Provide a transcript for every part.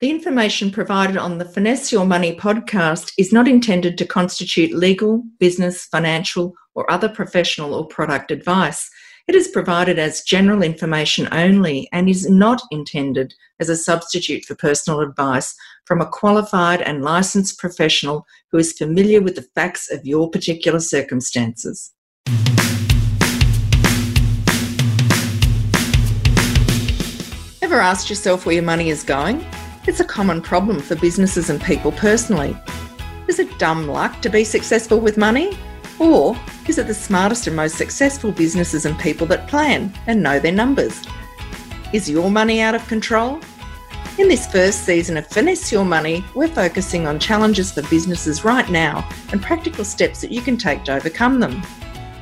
The information provided on the Finesse Your Money podcast is not intended to constitute legal, business, financial, or other professional or product advice. It is provided as general information only and is not intended as a substitute for personal advice from a qualified and licensed professional who is familiar with the facts of your particular circumstances. Ever asked yourself where your money is going? It's a common problem for businesses and people personally. Is it dumb luck to be successful with money? Or is it the smartest and most successful businesses and people that plan and know their numbers? Is your money out of control? In this first season of Finesse Your Money, we're focusing on challenges for businesses right now and practical steps that you can take to overcome them.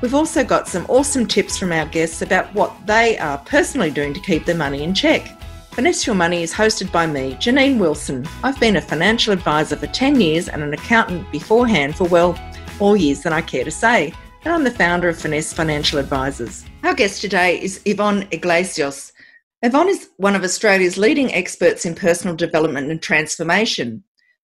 We've also got some awesome tips from our guests about what they are personally doing to keep their money in check. Finesse Your Money is hosted by me, Janine Wilson. I've been a financial advisor for 10 years and an accountant beforehand for, well, more years than I care to say. And I'm the founder of Finesse Financial Advisors. Our guest today is Yvonne Iglesias. Yvonne is one of Australia's leading experts in personal development and transformation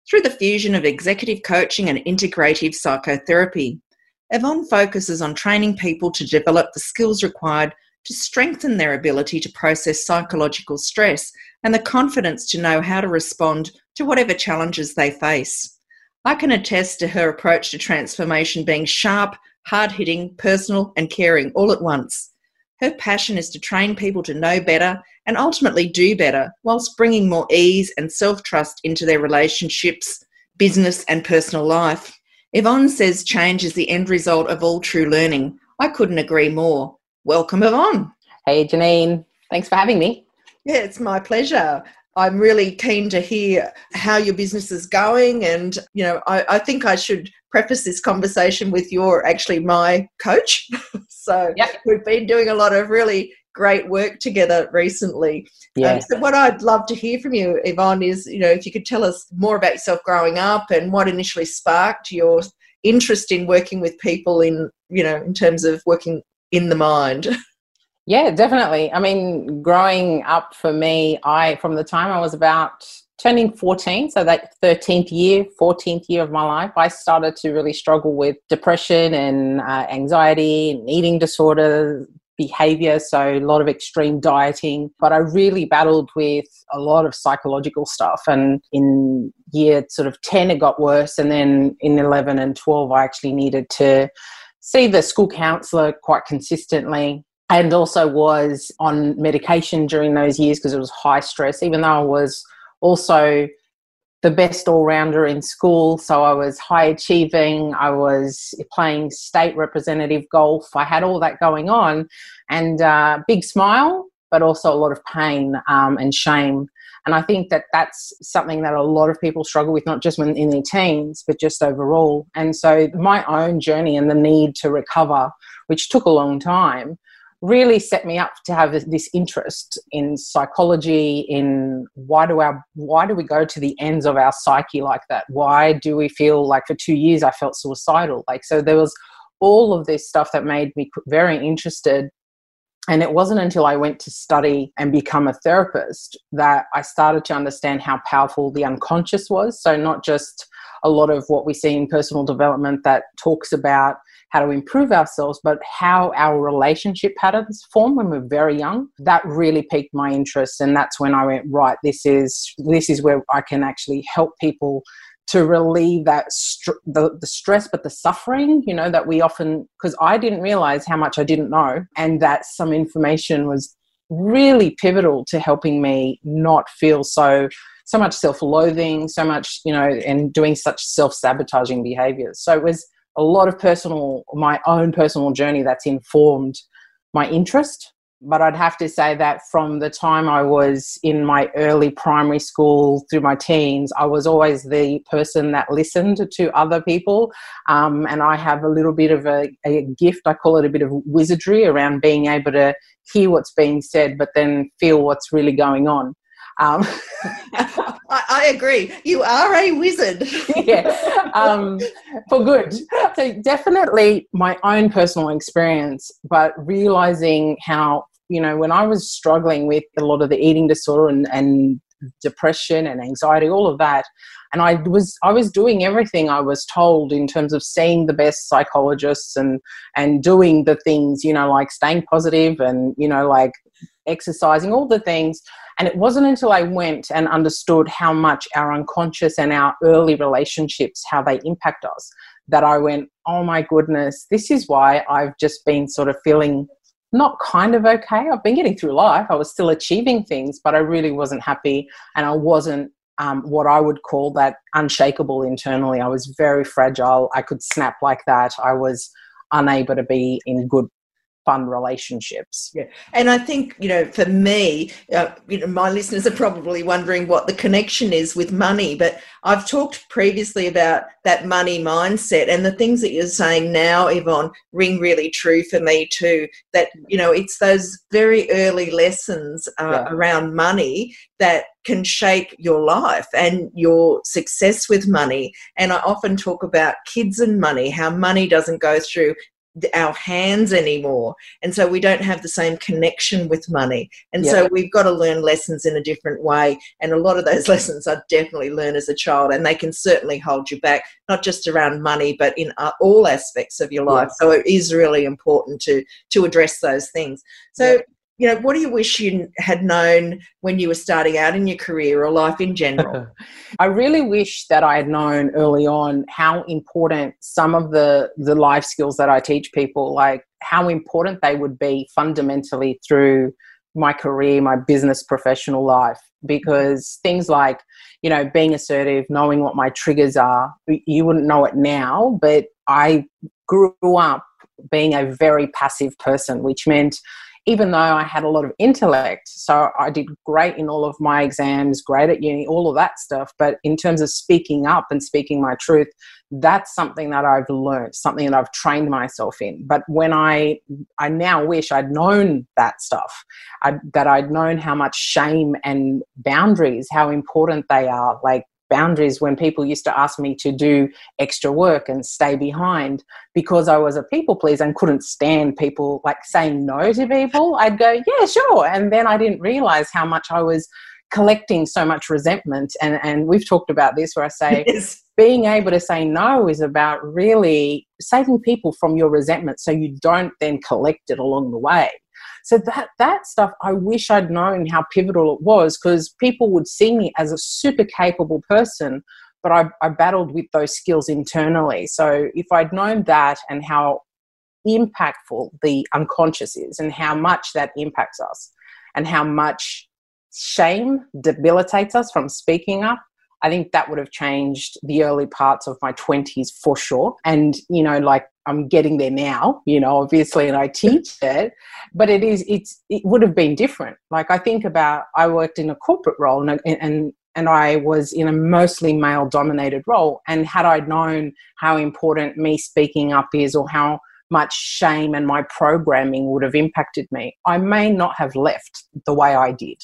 through the fusion of executive coaching and integrative psychotherapy. Yvonne focuses on training people to develop the skills required to strengthen their ability to process psychological stress and the confidence to know how to respond to whatever challenges they face. I can attest to her approach to transformation being sharp, hard hitting, personal, and caring all at once. Her passion is to train people to know better and ultimately do better, whilst bringing more ease and self trust into their relationships, business, and personal life. Yvonne says change is the end result of all true learning. I couldn't agree more. Welcome, Yvonne. Hey, Janine. Thanks for having me. Yeah, it's my pleasure. I'm really keen to hear how your business is going. And, you know, I, I think I should preface this conversation with you're actually my coach. so yep. we've been doing a lot of really great work together recently. Yeah. Um, so what I'd love to hear from you, Yvonne, is, you know, if you could tell us more about yourself growing up and what initially sparked your interest in working with people in, you know, in terms of working in the mind. Yeah, definitely. I mean, growing up for me, I from the time I was about turning 14, so that 13th year, 14th year of my life, I started to really struggle with depression and uh, anxiety and eating disorder behavior, so a lot of extreme dieting. But I really battled with a lot of psychological stuff. And in year sort of 10, it got worse. And then in 11 and 12, I actually needed to see the school counselor quite consistently and also was on medication during those years because it was high stress, even though I was also the best all rounder in school. So I was high achieving, I was playing state representative golf, I had all that going on, and uh, big smile, but also a lot of pain um, and shame and I think that that's something that a lot of people struggle with, not just when in their teens, but just overall. And so my own journey and the need to recover, which took a long time, really set me up to have this interest in psychology in why do our why do we go to the ends of our psyche like that why do we feel like for two years i felt suicidal like so there was all of this stuff that made me very interested and it wasn't until I went to study and become a therapist that I started to understand how powerful the unconscious was. So, not just a lot of what we see in personal development that talks about how to improve ourselves, but how our relationship patterns form when we're very young. That really piqued my interest, and that's when I went right. This is this is where I can actually help people to relieve that str- the, the stress but the suffering you know that we often because i didn't realize how much i didn't know and that some information was really pivotal to helping me not feel so so much self-loathing so much you know and doing such self-sabotaging behaviors. So it was a lot of personal my own personal journey that's informed my interest but I'd have to say that from the time I was in my early primary school through my teens, I was always the person that listened to other people. Um, and I have a little bit of a, a, gift, I call it a bit of wizardry around being able to hear what's being said, but then feel what's really going on. Um, I, I, agree. You are a wizard. yeah, um, for good. So definitely my own personal experience, but realizing how you know when I was struggling with a lot of the eating disorder and, and depression and anxiety, all of that. And I was I was doing everything I was told in terms of seeing the best psychologists and and doing the things, you know, like staying positive and you know, like exercising, all the things. And it wasn't until I went and understood how much our unconscious and our early relationships, how they impact us, that I went, oh my goodness, this is why I've just been sort of feeling not kind of okay. I've been getting through life. I was still achieving things, but I really wasn't happy and I wasn't um, what I would call that unshakable internally. I was very fragile. I could snap like that. I was unable to be in good fun relationships. Yeah. And I think, you know, for me, uh, you know, my listeners are probably wondering what the connection is with money, but I've talked previously about that money mindset and the things that you're saying now, Yvonne, ring really true for me too. That, you know, it's those very early lessons uh, yeah. around money that can shape your life and your success with money. And I often talk about kids and money, how money doesn't go through our hands anymore. And so we don't have the same connection with money. And yeah. so we've got to learn lessons in a different way. And a lot of those lessons i definitely learned as a child. And they can certainly hold you back not just around money but in uh, all aspects of your life. Yeah. so it is really important to to address those things. So yeah you know, what do you wish you had known when you were starting out in your career or life in general? I really wish that I had known early on how important some of the the life skills that I teach people, like how important they would be fundamentally through my career, my business professional life. Because things like, you know, being assertive, knowing what my triggers are, you wouldn't know it now, but I grew up being a very passive person, which meant even though I had a lot of intellect, so I did great in all of my exams, great at uni, all of that stuff. But in terms of speaking up and speaking my truth, that's something that I've learned, something that I've trained myself in. But when I, I now wish I'd known that stuff, I, that I'd known how much shame and boundaries, how important they are. Like boundaries when people used to ask me to do extra work and stay behind because I was a people pleaser and couldn't stand people like saying no to people. I'd go, yeah, sure. And then I didn't realize how much I was collecting so much resentment. And, and we've talked about this where I say, yes. being able to say no is about really saving people from your resentment so you don't then collect it along the way. So that that stuff, I wish I'd known how pivotal it was because people would see me as a super capable person, but I, I battled with those skills internally. So if I'd known that and how impactful the unconscious is and how much that impacts us and how much shame debilitates us from speaking up I think that would have changed the early parts of my 20s for sure. And, you know, like I'm getting there now, you know, obviously, and I teach it, but it is, it's, it would have been different. Like I think about, I worked in a corporate role and, and, and I was in a mostly male dominated role. And had I known how important me speaking up is or how much shame and my programming would have impacted me, I may not have left the way I did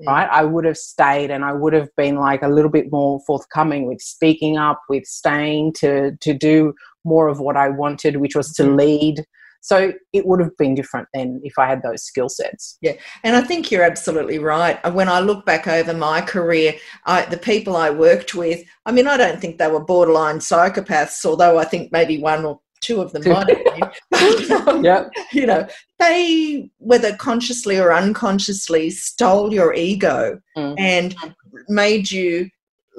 yeah. right? I would have stayed and I would have been like a little bit more forthcoming with speaking up, with staying to to do more of what I wanted, which was to mm-hmm. lead. So it would have been different then if I had those skill sets. Yeah, and I think you're absolutely right. When I look back over my career, I, the people I worked with, I mean, I don't think they were borderline psychopaths, although I think maybe one or two of them um, yeah. You know, they, whether consciously or unconsciously, stole your ego mm. and made you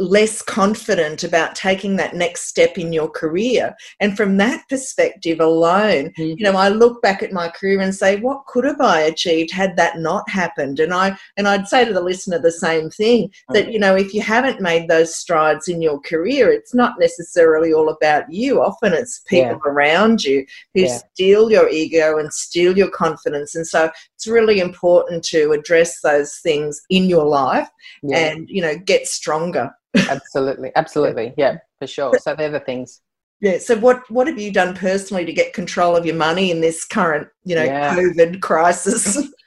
less confident about taking that next step in your career. And from that perspective alone, mm-hmm. you know, I look back at my career and say, what could have I achieved had that not happened? And I and I'd say to the listener the same thing that, mm. you know, if you haven't made those strides in your career, it's not necessarily all about you. Often it's people yeah. around you who yeah. steal your ego and steal your confidence. And so it's really important to address those things in your life yeah. and, you know, get stronger absolutely absolutely yeah for sure so they're the things yeah so what what have you done personally to get control of your money in this current you know yeah. covid crisis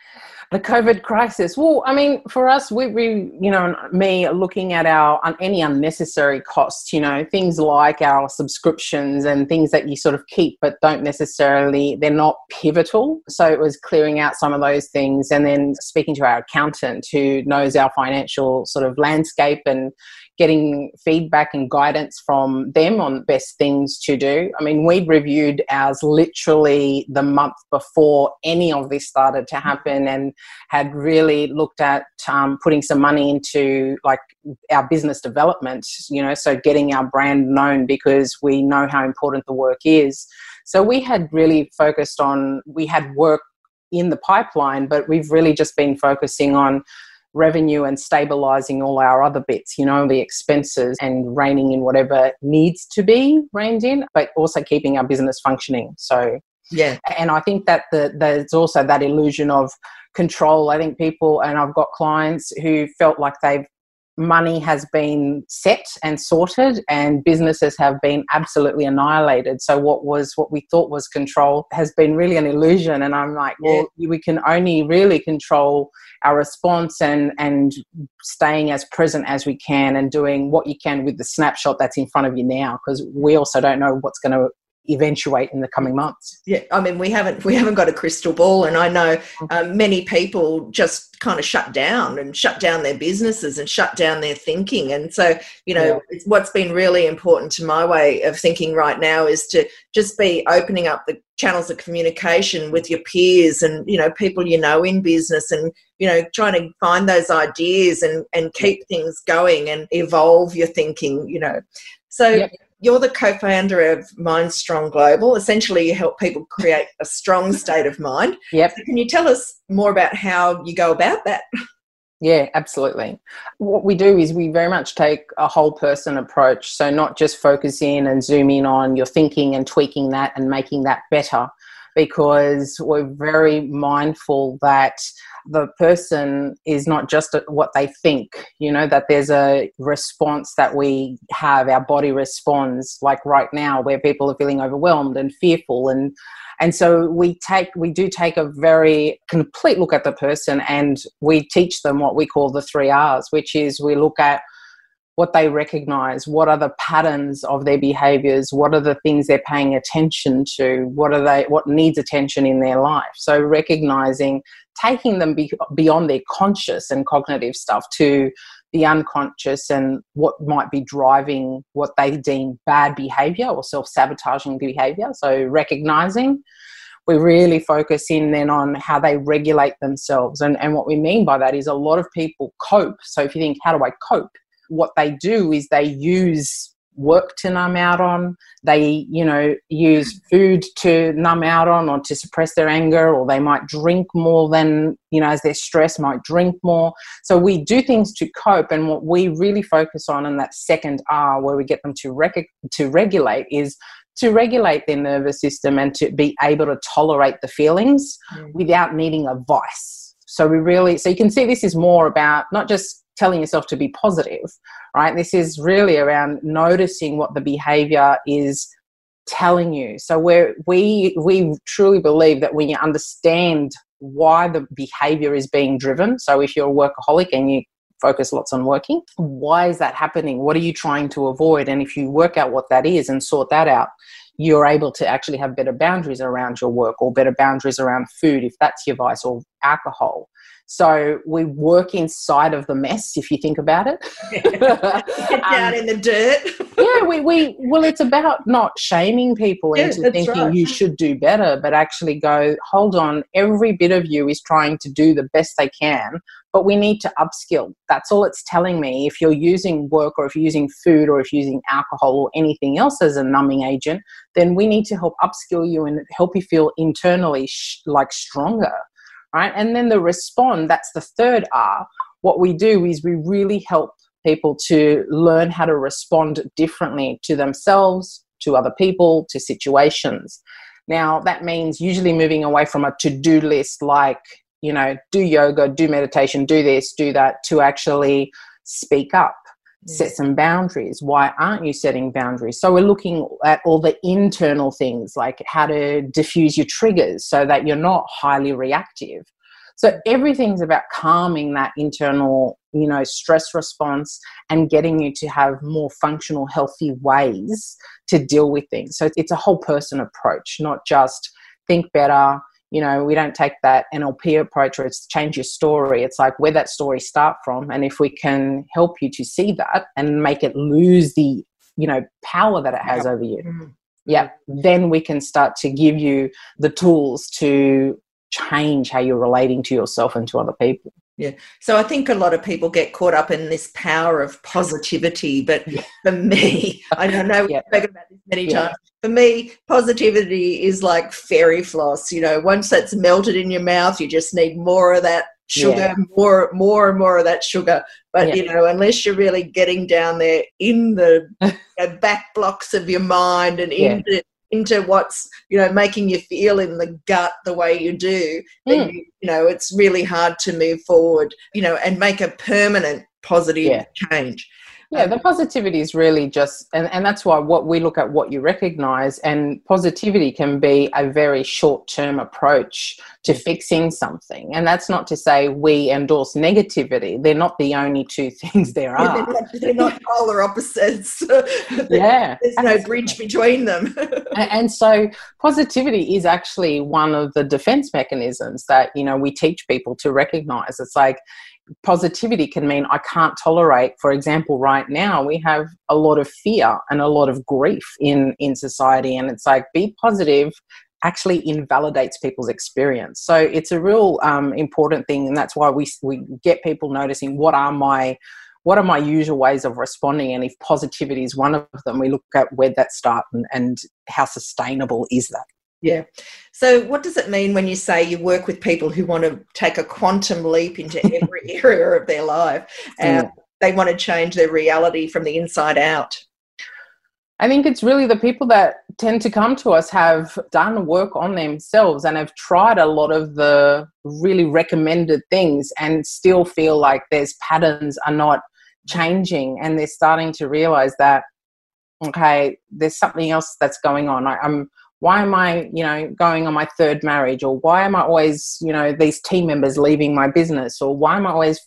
the COVID crisis. Well, I mean, for us, we, we, you know, me looking at our any unnecessary costs, you know, things like our subscriptions and things that you sort of keep but don't necessarily, they're not pivotal. So it was clearing out some of those things and then speaking to our accountant who knows our financial sort of landscape and getting feedback and guidance from them on best things to do. I mean, we reviewed ours literally the month before any of this started to happen and had really looked at um, putting some money into like our business development, you know, so getting our brand known because we know how important the work is. So we had really focused on, we had work in the pipeline, but we've really just been focusing on revenue and stabilizing all our other bits, you know, the expenses and reining in whatever needs to be reined in, but also keeping our business functioning. So, yeah. And I think that the, there's also that illusion of control. I think people, and I've got clients who felt like they've money has been set and sorted and businesses have been absolutely annihilated so what was what we thought was control has been really an illusion and i'm like well yeah. we can only really control our response and and staying as present as we can and doing what you can with the snapshot that's in front of you now because we also don't know what's going to eventuate in the coming months. Yeah, I mean, we haven't we haven't got a crystal ball, and I know um, many people just kind of shut down and shut down their businesses and shut down their thinking. And so, you know, yeah. what's been really important to my way of thinking right now is to just be opening up the channels of communication with your peers and you know people you know in business and you know trying to find those ideas and and keep things going and evolve your thinking you know so yep you're the co-founder of Mind Strong Global. Essentially, you help people create a strong state of mind. Yep. So can you tell us more about how you go about that? Yeah, absolutely. What we do is we very much take a whole person approach. So, not just focus in and zoom in on your thinking and tweaking that and making that better, because we're very mindful that the person is not just what they think, you know, that there's a response that we have, our body responds, like right now, where people are feeling overwhelmed and fearful. And, and so we take, we do take a very complete look at the person and we teach them what we call the three R's, which is we look at what they recognize what are the patterns of their behaviors what are the things they're paying attention to what are they what needs attention in their life. So recognizing taking them be, beyond their conscious and cognitive stuff to the unconscious and what might be driving what they deem bad behavior or self-sabotaging behavior. So recognizing we really focus in then on how they regulate themselves. And, and what we mean by that is a lot of people cope. So if you think how do i cope what they do is they use work to numb out on. They you know use food to numb out on or to suppress their anger or they might drink more than you know as their stress might drink more. So we do things to cope and what we really focus on in that second r where we get them to rec- to regulate is to regulate their nervous system and to be able to tolerate the feelings mm. without needing a vice so we really so you can see this is more about not just telling yourself to be positive, right? This is really around noticing what the behavior is telling you. So we we we truly believe that when you understand why the behavior is being driven, so if you're a workaholic and you focus lots on working, why is that happening? What are you trying to avoid? And if you work out what that is and sort that out, you're able to actually have better boundaries around your work or better boundaries around food if that's your vice or alcohol so we work inside of the mess, if you think about it. Get down um, in the dirt. yeah, we, we well, it's about not shaming people yeah, into thinking right. you should do better, but actually go, hold on, every bit of you is trying to do the best they can, but we need to upskill. That's all it's telling me. If you're using work or if you're using food or if you're using alcohol or anything else as a numbing agent, then we need to help upskill you and help you feel internally sh- like stronger right? And then the respond, that's the third R. What we do is we really help people to learn how to respond differently to themselves, to other people, to situations. Now, that means usually moving away from a to do list like, you know, do yoga, do meditation, do this, do that, to actually speak up set some boundaries. Why aren't you setting boundaries? So we're looking at all the internal things like how to diffuse your triggers so that you're not highly reactive. So everything's about calming that internal, you know, stress response and getting you to have more functional, healthy ways to deal with things. So it's a whole person approach, not just think better. You know, we don't take that NLP approach where it's change your story. It's like where that story start from, and if we can help you to see that and make it lose the, you know, power that it has over you. Mm-hmm yeah then we can start to give you the tools to change how you're relating to yourself and to other people yeah so i think a lot of people get caught up in this power of positivity but yeah. for me i don't know we've yeah. spoken about this many yeah. times for me positivity is like fairy floss you know once that's melted in your mouth you just need more of that sugar more more and more of that sugar but you know unless you're really getting down there in the you know, back blocks of your mind and yeah. into into what's you know making you feel in the gut the way you do then mm. you, you know it's really hard to move forward you know and make a permanent positive change yeah the positivity is really just and, and that's why what we look at what you recognize and positivity can be a very short term approach to mm. fixing something. And that's not to say we endorse negativity. They're not the only two things there are. they're, not, they're not polar opposites. Yeah there's no bridge between them. And, and so positivity is actually one of the defense mechanisms that you know we teach people to recognize. It's like positivity can mean I can't tolerate, for example, right now we have a lot of fear and a lot of grief in, in society. And it's like, be positive actually invalidates people's experience. So it's a real um, important thing. And that's why we, we get people noticing what are my what are my usual ways of responding and if positivity is one of them we look at where that start and, and how sustainable is that yeah. So, what does it mean when you say you work with people who want to take a quantum leap into every area of their life and mm. they want to change their reality from the inside out? I think it's really the people that tend to come to us have done work on themselves and have tried a lot of the really recommended things and still feel like there's patterns are not changing and they're starting to realize that okay there's something else that's going on I, am why am I, you know, going on my third marriage? Or why am I always, you know, these team members leaving my business? Or why am I always,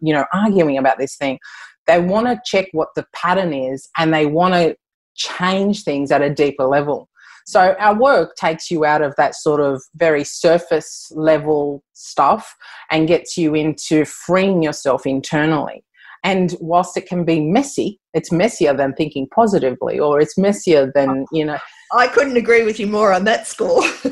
you know, arguing about this thing? They want to check what the pattern is and they want to change things at a deeper level. So our work takes you out of that sort of very surface level stuff and gets you into freeing yourself internally. And whilst it can be messy, it's messier than thinking positively, or it's messier than, oh. you know. I couldn't agree with you more on that score.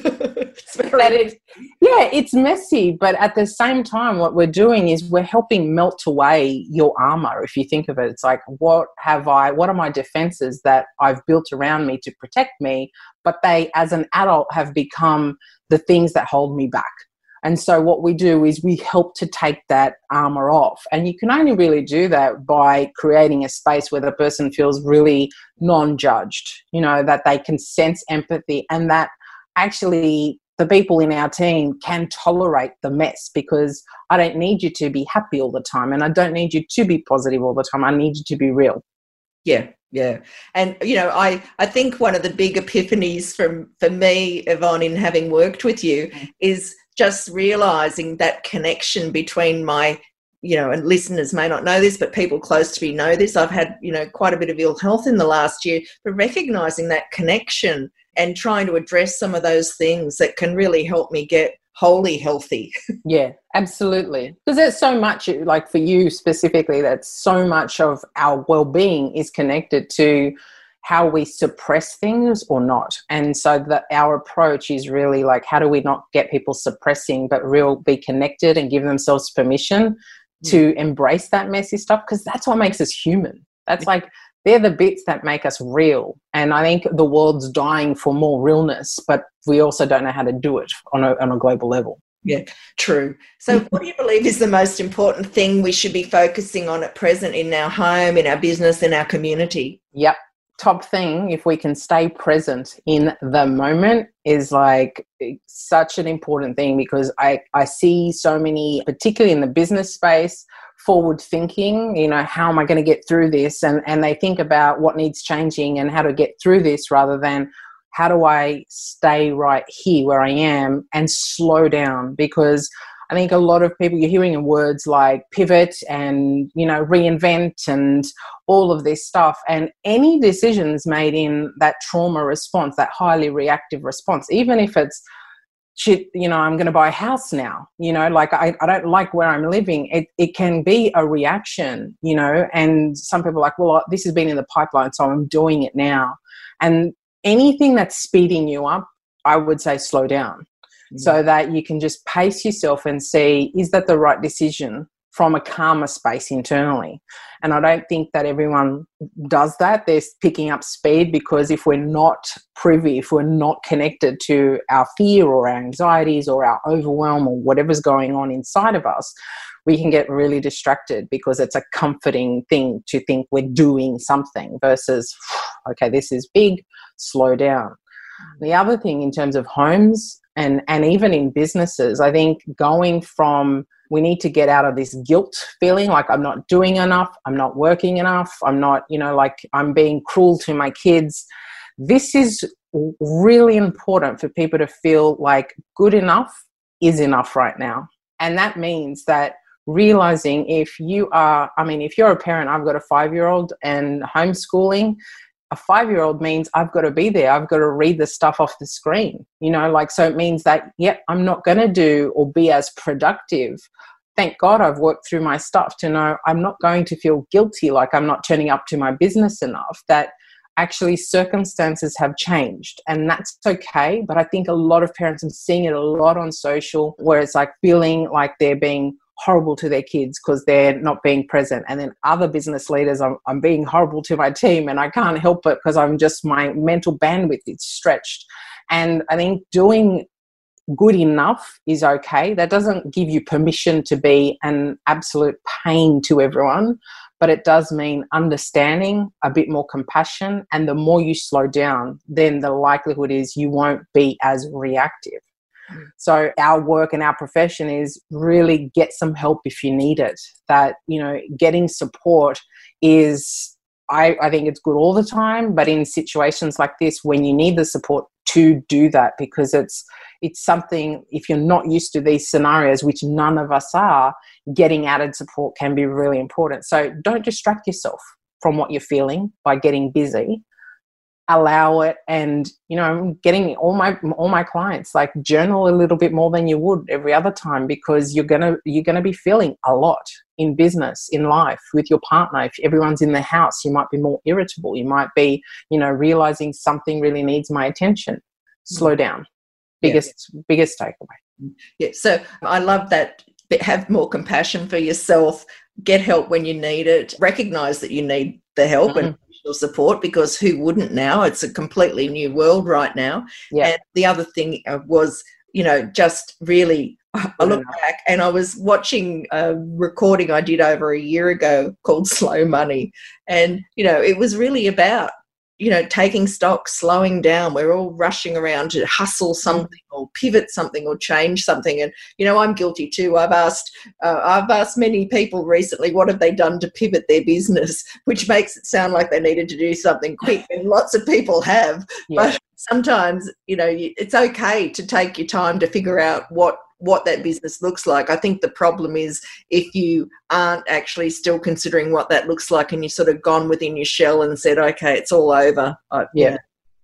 it's yeah, it's messy, but at the same time, what we're doing is we're helping melt away your armor. If you think of it, it's like, what have I, what are my defenses that I've built around me to protect me? But they, as an adult, have become the things that hold me back. And so, what we do is we help to take that armor off. And you can only really do that by creating a space where the person feels really non judged, you know, that they can sense empathy and that actually the people in our team can tolerate the mess because I don't need you to be happy all the time and I don't need you to be positive all the time. I need you to be real. Yeah, yeah and you know i i think one of the big epiphanies from for me yvonne in having worked with you mm. is just realizing that connection between my you know and listeners may not know this but people close to me know this. I've had you know quite a bit of ill health in the last year but recognizing that connection and trying to address some of those things that can really help me get wholly healthy. Yeah absolutely. Because there's so much like for you specifically that so much of our well-being is connected to how we suppress things or not. And so that our approach is really like how do we not get people suppressing but real be connected and give themselves permission mm. to embrace that messy stuff because that's what makes us human. That's like they're the bits that make us real. And I think the world's dying for more realness, but we also don't know how to do it on a, on a global level. Yeah, true. So, what do you believe is the most important thing we should be focusing on at present in our home, in our business, in our community? Yep top thing if we can stay present in the moment is like such an important thing because i i see so many particularly in the business space forward thinking you know how am i going to get through this? And and they think about what needs changing and how to get through this rather than how do i stay right here where i am and slow down? Because I think a lot of people you're hearing in words like pivot and you know reinvent and all of this stuff and any decisions made in that trauma response that highly reactive response even if it's shit you know i'm going to buy a house now you know like I, I don't like where i'm living it, it can be a reaction you know and some people are like well this has been in the pipeline so i'm doing it now and anything that's speeding you up i would say slow down so mm. that you can just pace yourself and see is that the right decision from a calmer space internally. And I don't think that everyone does that. They're picking up speed because if we're not privy, if we're not connected to our fear or our anxieties or our overwhelm or whatever's going on inside of us, we can get really distracted because it's a comforting thing to think we're doing something versus, okay, this is big, slow down. The other thing in terms of homes and, and even in businesses, I think going from we need to get out of this guilt feeling like I'm not doing enough, I'm not working enough, I'm not, you know, like I'm being cruel to my kids. This is really important for people to feel like good enough is enough right now. And that means that realizing if you are, I mean, if you're a parent, I've got a five year old and homeschooling, a five year old means I've got to be there. I've got to read the stuff off the screen. You know, like, so it means that, yep, I'm not going to do or be as productive. Thank God I've worked through my stuff to know I'm not going to feel guilty like I'm not turning up to my business enough, that actually circumstances have changed and that's okay. But I think a lot of parents, I'm seeing it a lot on social where it's like feeling like they're being horrible to their kids because they're not being present. And then other business leaders I'm, I'm being horrible to my team and i can't help it because i'm just my mental bandwidth is stretched. And i think doing good enough is okay. That doesn't give you permission to be an absolute pain to everyone but it does mean understanding a bit more compassion and the more you slow down then the likelihood is you won't be as reactive so our work and our profession is really get some help if you need it. That, you know, getting support is I, I think it's good all the time, but in situations like this when you need the support to do that because it's it's something if you're not used to these scenarios which none of us are getting added support can be really important so don't distract yourself from what you're feeling by getting busy allow it and you know i'm getting all my all my clients like journal a little bit more than you would every other time because you're gonna you're gonna be feeling a lot in business in life with your partner. If everyone's in the house you might be more irritable. You might be you know realizing something really needs my attention. Slow mm. down. Biggest yeah. biggest takeaway. Yeah. So i love that have more compassion for yourself. Get help when you need it. Recognize that you need the help mm-hmm. and support because who wouldn't now? It's a completely new world right now. Yeah. And the other thing uh, was, you know, just really I look back and I was watching a recording I did over a year ago called Slow Money. And, you know, it was really about you know, taking stock, slowing down. We're all rushing around to hustle mm. something or pivot something or change something. And you know, I'm guilty too. I've asked, uh, I've asked many people recently, what have they done to pivot their business, which makes it sound like they needed to do something quick. And lots of people have, yeah. but sometimes you know, it's okay to take your time to figure out what what that business looks like. I think the problem is if you aren't actually still considering what that looks like and you've sort of gone within your shell and said, okay, it's all over. I, yeah.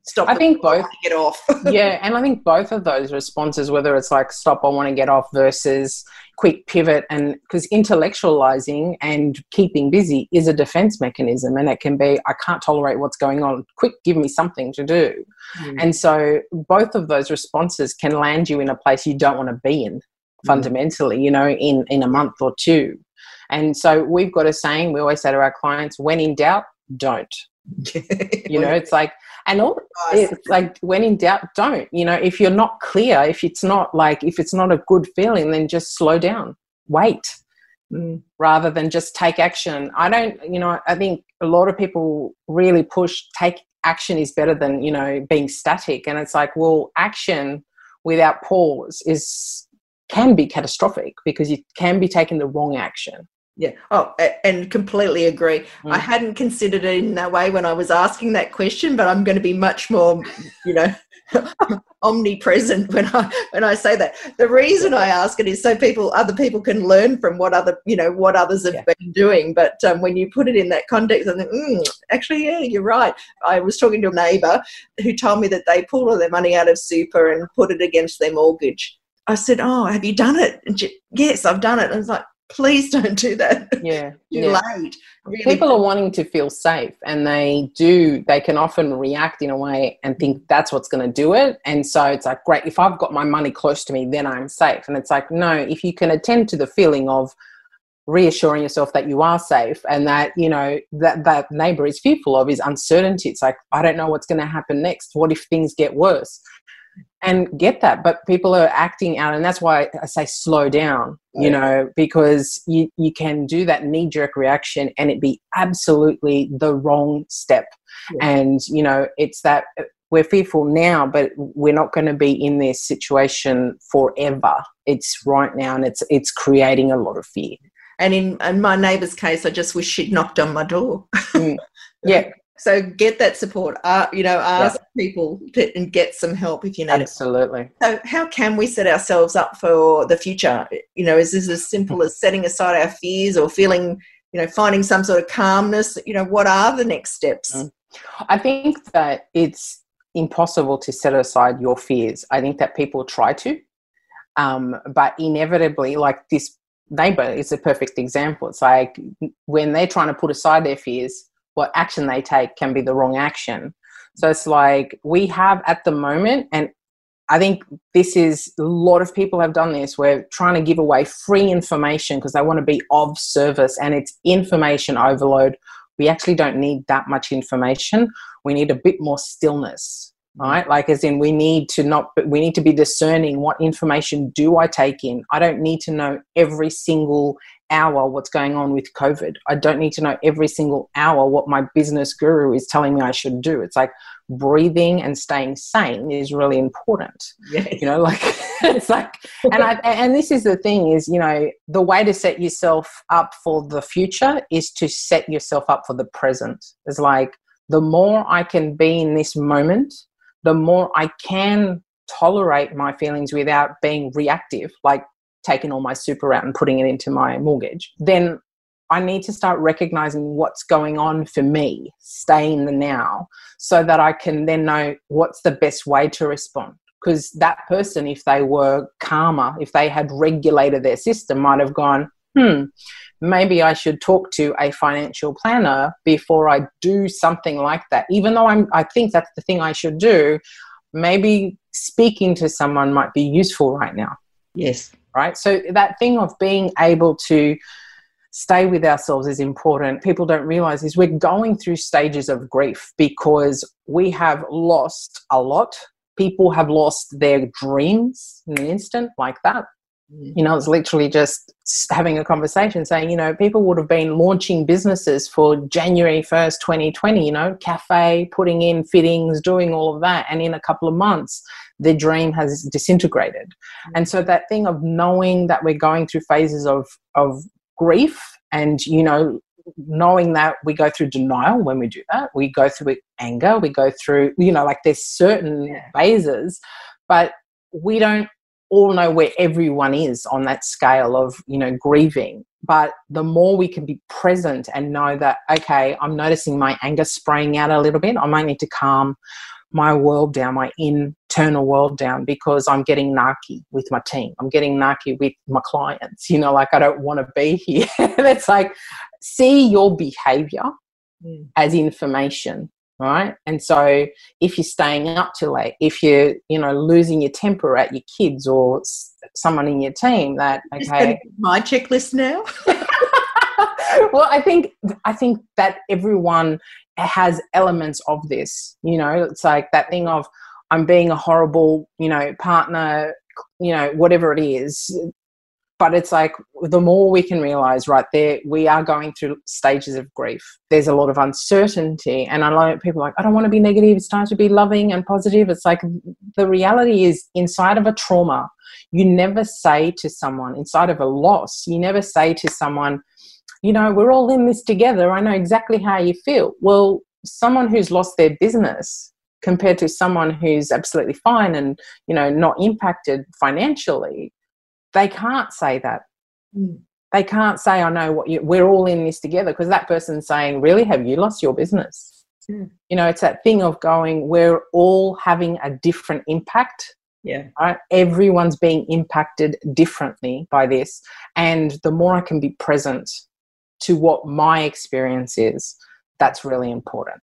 Stop. I think both. get off. yeah. And I think both of those responses, whether it's like stop, I want to get off versus quick pivot and because intellectualizing and keeping busy is a defense mechanism and it can be i can't tolerate what's going on quick give me something to do mm. and so both of those responses can land you in a place you don't want to be in mm. fundamentally you know in in a month or two and so we've got a saying we always say to our clients when in doubt don't you know it's like and all it's like when in doubt don't. You know if you're not clear if it's not like if it's not a good feeling then just slow down. Wait mm. rather than just take action. I don't you know i think a lot of people really push take action is better than you know being static. And it's like well action without pause is can be catastrophic because you can be taking the wrong action yeah. Oh, and completely agree. Mm. I hadn't considered it in that way when I was asking that question, but I'm going to be much more, you know, omnipresent when I when I say that. The reason I ask it is so people, other people, can learn from what other you know what others have yeah. been doing. But um, when you put it in that context, I think, mm, actually, yeah, you're right. I was talking to a neighbour who told me that they pulled all their money out of super and put it against their mortgage. I said, "Oh, have you done it?" And she, yes, I've done it. And it's like, please don't do that. Yeah. Too yeah. late. Really. People are wanting to feel safe and they do, they can often react in a way and think that's what's going to do it. And so it's like, great, if I've got my money close to me, then I'm safe. And it's like, no, if you can attend to the feeling of reassuring yourself that you are safe and that, you know, that that neighbor is fearful of is uncertainty. It's like, I don't know what's going to happen next. What if things get worse? And get that but people are acting out and that's why i say slow down you know because you, you can do that knee jerk reaction and it be absolutely the wrong step. Yeah. and you know it's that we're fearful now but we're not going to be in this situation forever. It's right now and it's it's creating a lot of fear. And in, in my neighbour's case i just wish she'd knocked on my door. Mm. yeah so get that support. Uh, you know, ask people to, and get some help if you need Absolutely. it. So how can we set ourselves up for the future? You know, is this as simple as setting aside our fears or feeling, you know, finding some sort of calmness? You know, what are the next steps? Mm. I think that it's impossible to set aside your fears. I think that people try to, um, but inevitably, like this neighbor is a perfect example. It's like when they're trying to put aside their fears, what action they take can be the wrong action. So it's like we have at the moment, and I think this is a lot of people have done this. We're trying to give away free information because they want to be of service, and it's information overload. We actually don't need that much information. We need a bit more stillness, right? Like, as in, we need to not, we need to be discerning what information do I take in. I don't need to know every single hour what's going on with COVID. I don't need to know every single hour what my business guru is telling me I should do. It's like breathing and staying sane is really important. Yes. You know, like it's like and I and this is the thing is, you know, the way to set yourself up for the future is to set yourself up for the present. It's like the more I can be in this moment, the more I can tolerate my feelings without being reactive. Like taking all my super out and putting it into my mortgage, then I need to start recognizing what's going on for me, stay in the now, so that I can then know what's the best way to respond. Because that person, if they were calmer, if they had regulated their system, might have gone, hmm, maybe I should talk to a financial planner before I do something like that. Even though I'm, I think that's the thing I should do, maybe speaking to someone might be useful right now. Yes right? So that thing of being able to stay with ourselves is important. People don't realize is we're going through stages of grief because we have lost a lot. People have lost their dreams in an instant like that. You know, it's literally just having a conversation saying, you know, people would have been launching businesses for January 1st, 2020, you know, cafe, putting in fittings, doing all of that. And in a couple of months, their dream has disintegrated. Mm. And so that thing of knowing that we're going through phases of, of grief and, you know, knowing that we go through denial when we do that, we go through anger, we go through, you know, like there's certain yeah. phases, but we don't all know where everyone is on that scale of you know grieving but the more we can be present and know that okay i'm noticing my anger spraying out a little bit i might need to calm my world down, my internal world down, because I'm getting narky with my team. I'm getting narky with my clients. You know, like I don't want to be here. it's like see your behavior mm. as information, right? And so if you're staying up too late, if you're, you know, losing your temper at your kids or someone in your team, that okay, my checklist now. well, I think I think that everyone has elements of this. You know, it's like that thing of I'm being a horrible, you know, partner, you know, whatever it is. But it's like the more we can realize, right there, we are going through stages of grief. There's a lot of uncertainty, and I know people like, I don't want to be negative. It's time to be loving and positive. It's like the reality is inside of a trauma, you never say to someone inside of a loss, you never say to someone, you know, we're all in this together. I know exactly how you feel. Well, someone who's lost their business compared to someone who's absolutely fine and you know not impacted financially they can't say that mm. they can't say i know what you, we're all in this together because that person's saying really have you lost your business mm. you know it's that thing of going we're all having a different impact yeah right everyone's being impacted differently by this and the more i can be present to what my experience is that's really important.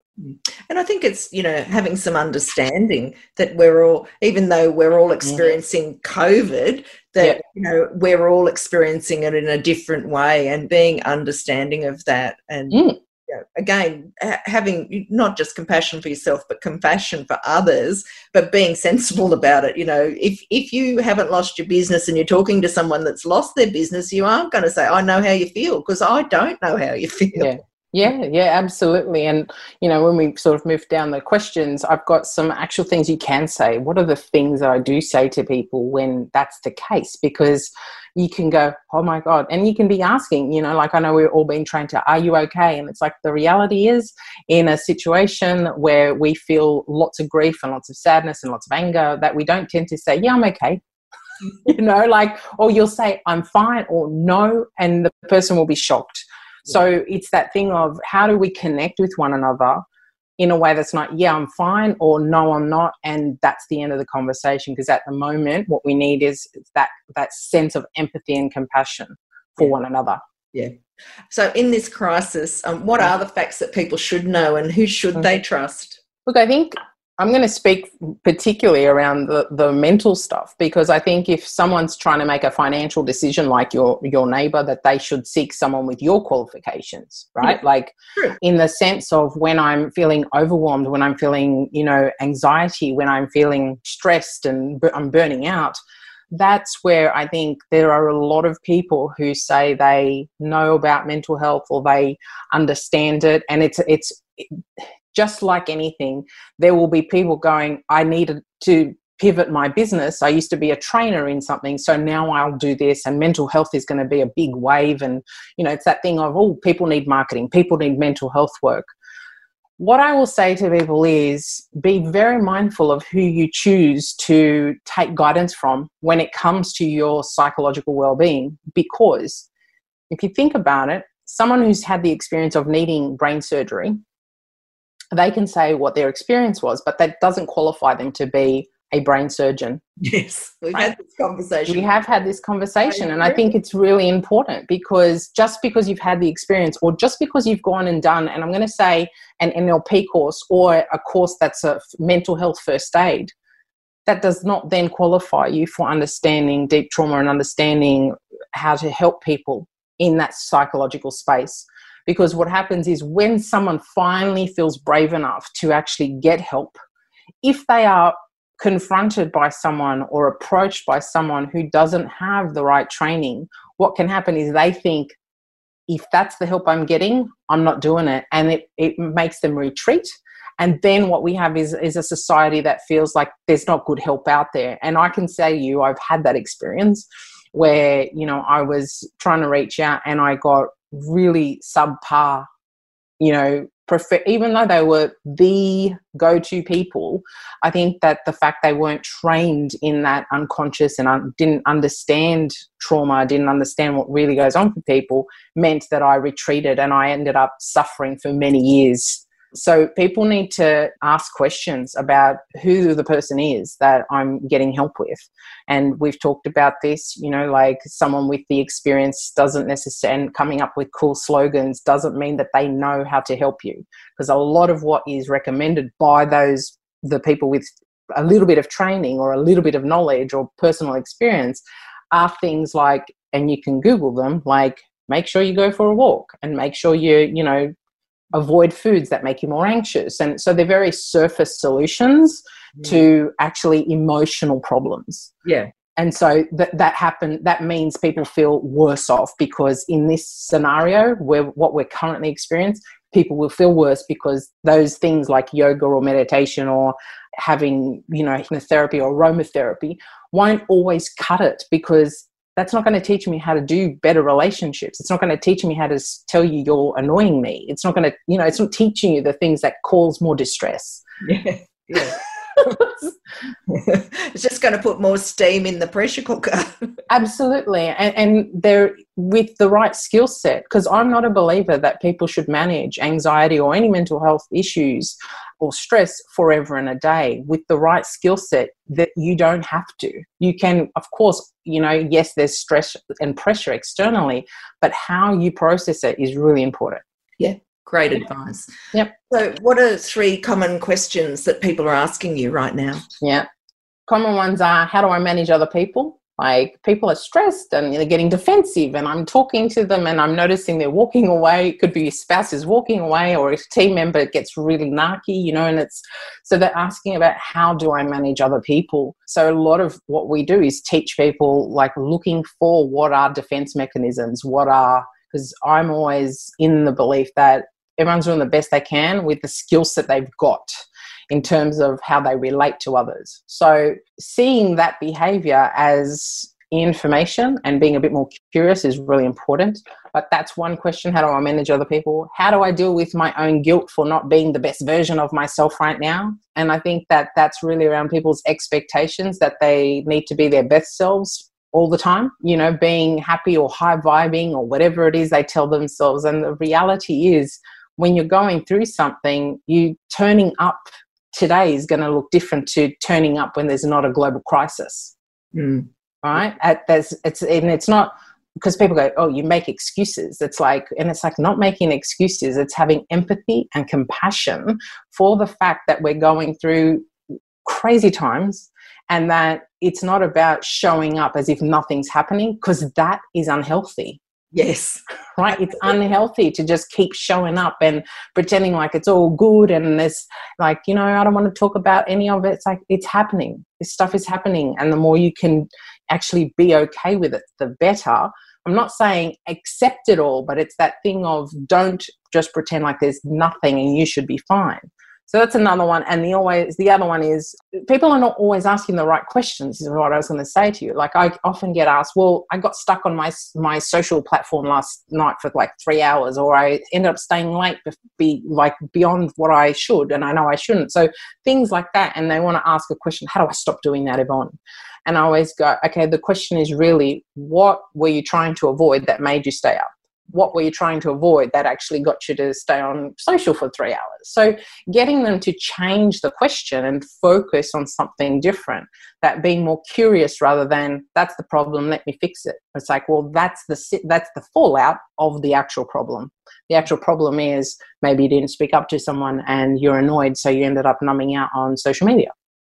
And i think it's you know having some understanding that we're all even though we're all experiencing covid that yeah. you know we're all experiencing it in a different way and being understanding of that and mm. you know, again ha- having not just compassion for yourself but compassion for others but being sensible about it you know if if you haven't lost your business and you're talking to someone that's lost their business you aren't going to say i know how you feel because i don't know how you feel yeah. Yeah, yeah, absolutely. And, you know, when we sort of move down the questions, I've got some actual things you can say. What are the things that I do say to people when that's the case? Because you can go, oh my God. And you can be asking, you know, like I know we're all being trained to, are you okay? And it's like the reality is in a situation where we feel lots of grief and lots of sadness and lots of anger, that we don't tend to say, yeah, I'm okay. you know, like, or you'll say, I'm fine, or no, and the person will be shocked so it's that thing of how do we connect with one another in a way that's not, yeah, I'm fine or no, I'm not. And that's the end of the conversation. Because at the moment, what we need is that, that sense of empathy and compassion for yeah. one another. Yeah. So in this crisis, um, what are the facts that people should know and who should mm-hmm. they trust? Look, I think I'm going to speak particularly around the, the mental stuff because I think if someone's trying to make a financial decision like your your neighbor that they should seek someone with your qualifications right yeah. like True. in the sense of when I'm feeling overwhelmed when I'm feeling you know anxiety when I'm feeling stressed and I'm burning out that's where I think there are a lot of people who say they know about mental health or they understand it and it's it's just like anything, there will be people going, I needed to pivot my business. I used to be a trainer in something, so now I'll do this. And mental health is going to be a big wave. And, you know, it's that thing of, oh, people need marketing, people need mental health work. What I will say to people is be very mindful of who you choose to take guidance from when it comes to your psychological well being. Because if you think about it, someone who's had the experience of needing brain surgery they can say what their experience was, but that doesn't qualify them to be a brain surgeon. Yes, we've had this conversation. We have had this conversation, and I think it's really important because just because you've had the experience, or just because you've gone and done, and I'm going to say an NLP course or a course that's a mental health first aid, that does not then qualify you for understanding deep trauma and understanding how to help people in that psychological space because what happens is when someone finally feels brave enough to actually get help, if they are confronted by someone or approached by someone who doesn't have the right training, what can happen is they think, if that's the help I'm getting, I'm not doing it. And it, it makes them retreat. And then what we have is, is a society that feels like there's not good help out there. And I can say to you, I've had that experience where, you know, I was trying to reach out and I got really subpar, you know, prefer, even though they were the go to people, I think that the fact they weren't trained in that unconscious and un- didn't understand trauma, didn't understand what really goes on for people, meant that I retreated and I ended up suffering for many years so people need to ask questions about who the person is that I'm getting help with. And we've talked about this, you know, like someone with the experience doesn't necessarily, and coming up with cool slogans doesn't mean that they know how to help you. Because a lot of what is recommended by those, the people with a little bit of training or a little bit of knowledge or personal experience are things like, and you can Google them, like make sure you go for a walk and make sure you, you know, avoid foods that make you more anxious. And so they're very surface solutions mm. to actually emotional problems. Yeah. And so that that happen that means people feel worse off because in this scenario where what we're currently experiencing, people will feel worse because those things like yoga or meditation or having, you know, hypnotherapy or aromatherapy won't always cut it because that's not going to teach me how to do better relationships. It's not going to teach me how to tell you you're annoying me. It's not going to, you know, it's not teaching you the things that cause more distress. Yeah. Yeah. it's just going to put more steam in the pressure cooker. Absolutely. And, and they're with the right skill set, because I'm not a believer that people should manage anxiety or any mental health issues or stress forever and a day with the right skill set that you don't have to. You can, of course, you know, yes, there's stress and pressure externally, but how you process it is really important. Yeah, great advice. Yep. So, what are three common questions that people are asking you right now? Yeah. Common ones are how do I manage other people? like people are stressed and they're getting defensive and i'm talking to them and i'm noticing they're walking away it could be a spouse is walking away or a team member gets really narky you know and it's so they're asking about how do i manage other people so a lot of what we do is teach people like looking for what are defense mechanisms what are because i'm always in the belief that everyone's doing the best they can with the skills that they've got in terms of how they relate to others. So, seeing that behavior as information and being a bit more curious is really important. But that's one question how do I manage other people? How do I deal with my own guilt for not being the best version of myself right now? And I think that that's really around people's expectations that they need to be their best selves all the time, you know, being happy or high vibing or whatever it is they tell themselves. And the reality is, when you're going through something, you turning up today is going to look different to turning up when there's not a global crisis. Mm. Right? At, there's, it's, and it's not because people go, oh, you make excuses. It's like, and it's like not making excuses, it's having empathy and compassion for the fact that we're going through crazy times and that it's not about showing up as if nothing's happening because that is unhealthy. Yes. Right? It's unhealthy to just keep showing up and pretending like it's all good and there's like, you know, I don't want to talk about any of it. It's like it's happening. This stuff is happening. And the more you can actually be okay with it, the better. I'm not saying accept it all, but it's that thing of don't just pretend like there's nothing and you should be fine. So that's another one. And the always the other one is people are not always asking the right questions. Is what I was going to say to you. Like I often get asked, "Well, I got stuck on my my social platform last night for like three hours, or I ended up staying late, be like beyond what I should, and I know I shouldn't." So things like that, and they want to ask a question: How do I stop doing that, Yvonne? And I always go, "Okay, the question is really, what were you trying to avoid that made you stay up?" What were you trying to avoid that actually got you to stay on social for three hours? So, getting them to change the question and focus on something different, that being more curious rather than that's the problem, let me fix it. It's like, well, that's the that's the fallout of the actual problem. The actual problem is maybe you didn't speak up to someone and you're annoyed, so you ended up numbing out on social media.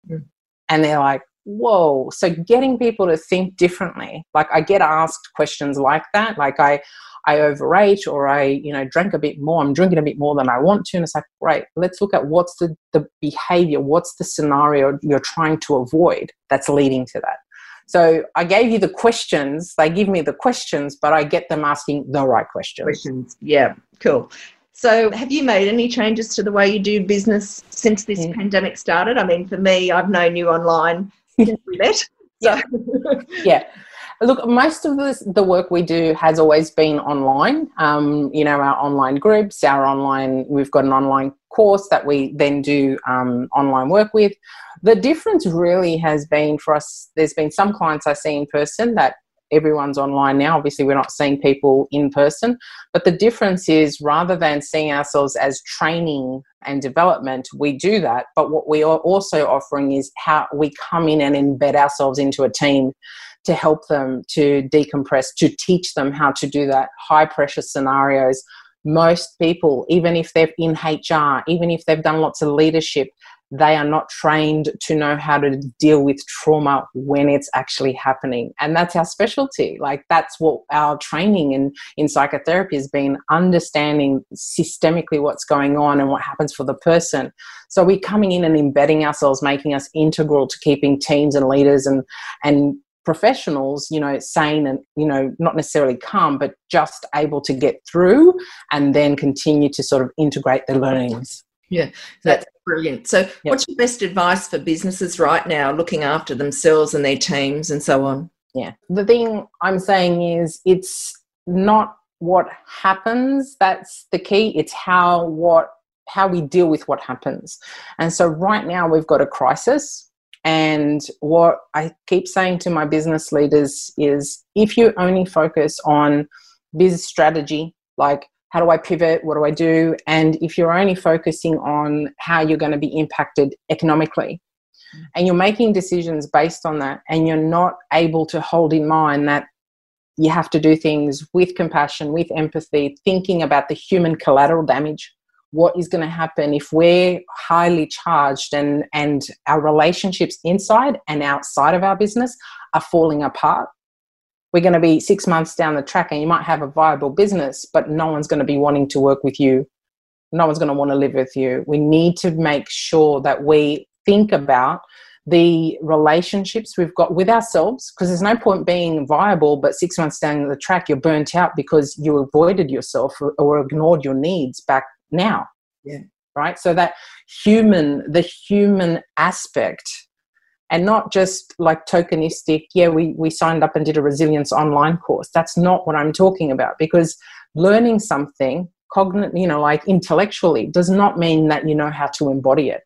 Mm. And they're like, whoa so getting people to think differently like i get asked questions like that like i I overate or I, you know, drank a bit more, I'm drinking a bit more than I want to. And it's like, great, let's look at what's the, the behavior, what's the scenario you're trying to avoid that's leading to that. So I gave you the questions, they give me the questions, but I get them asking the right questions. Questions, yeah, cool. So, have you made any changes to the way you do business since this mm. pandemic started? I mean, for me, I've known you online Yeah. yeah. Look, most of this, the work we do has always been online. Um, you know, our online groups, our online, we've got an online course that we then do um, online work with. The difference really has been for us, there's been some clients I see in person that everyone's online now. Obviously, we're not seeing people in person. But the difference is rather than seeing ourselves as training and development, we do that. But what we are also offering is how we come in and embed ourselves into a team to help them to decompress, to teach them how to do that high pressure scenarios. Most people, even if they're in HR, even if they've done lots of leadership, they are not trained to know how to deal with trauma when it's actually happening. And that's our specialty. Like, that's what our training in, in psychotherapy has been understanding systemically what's going on and what happens for the person. So, we're coming in and embedding ourselves, making us integral to keeping teams and leaders and, and professionals, you know, sane and, you know, not necessarily calm, but just able to get through and then continue to sort of integrate the learnings. Yeah, that's brilliant. So, yep. what's your best advice for businesses right now looking after themselves and their teams and so on? Yeah, the thing I'm saying is it's not what happens that's the key, it's how what how we deal with what happens. And so right now we've got a crisis. And what I keep saying to my business leaders is if you only focus on business strategy, like how do I pivot? What do I do? And if you're only focusing on how you're going to be impacted economically, mm-hmm. and you're making decisions based on that, and you're not able to hold in mind that you have to do things with compassion, with empathy, thinking about the human collateral damage. What is going to happen if we're highly charged and, and our relationships inside and outside of our business are falling apart? We're going to be six months down the track and you might have a viable business, but no one's going to be wanting to work with you. No one's going to want to live with you. We need to make sure that we think about the relationships we've got with ourselves because there's no point being viable but six months down the track you're burnt out because you avoided yourself or, or ignored your needs back now yeah right so that human the human aspect and not just like tokenistic yeah we, we signed up and did a resilience online course that's not what i'm talking about because learning something cognitive you know like intellectually does not mean that you know how to embody it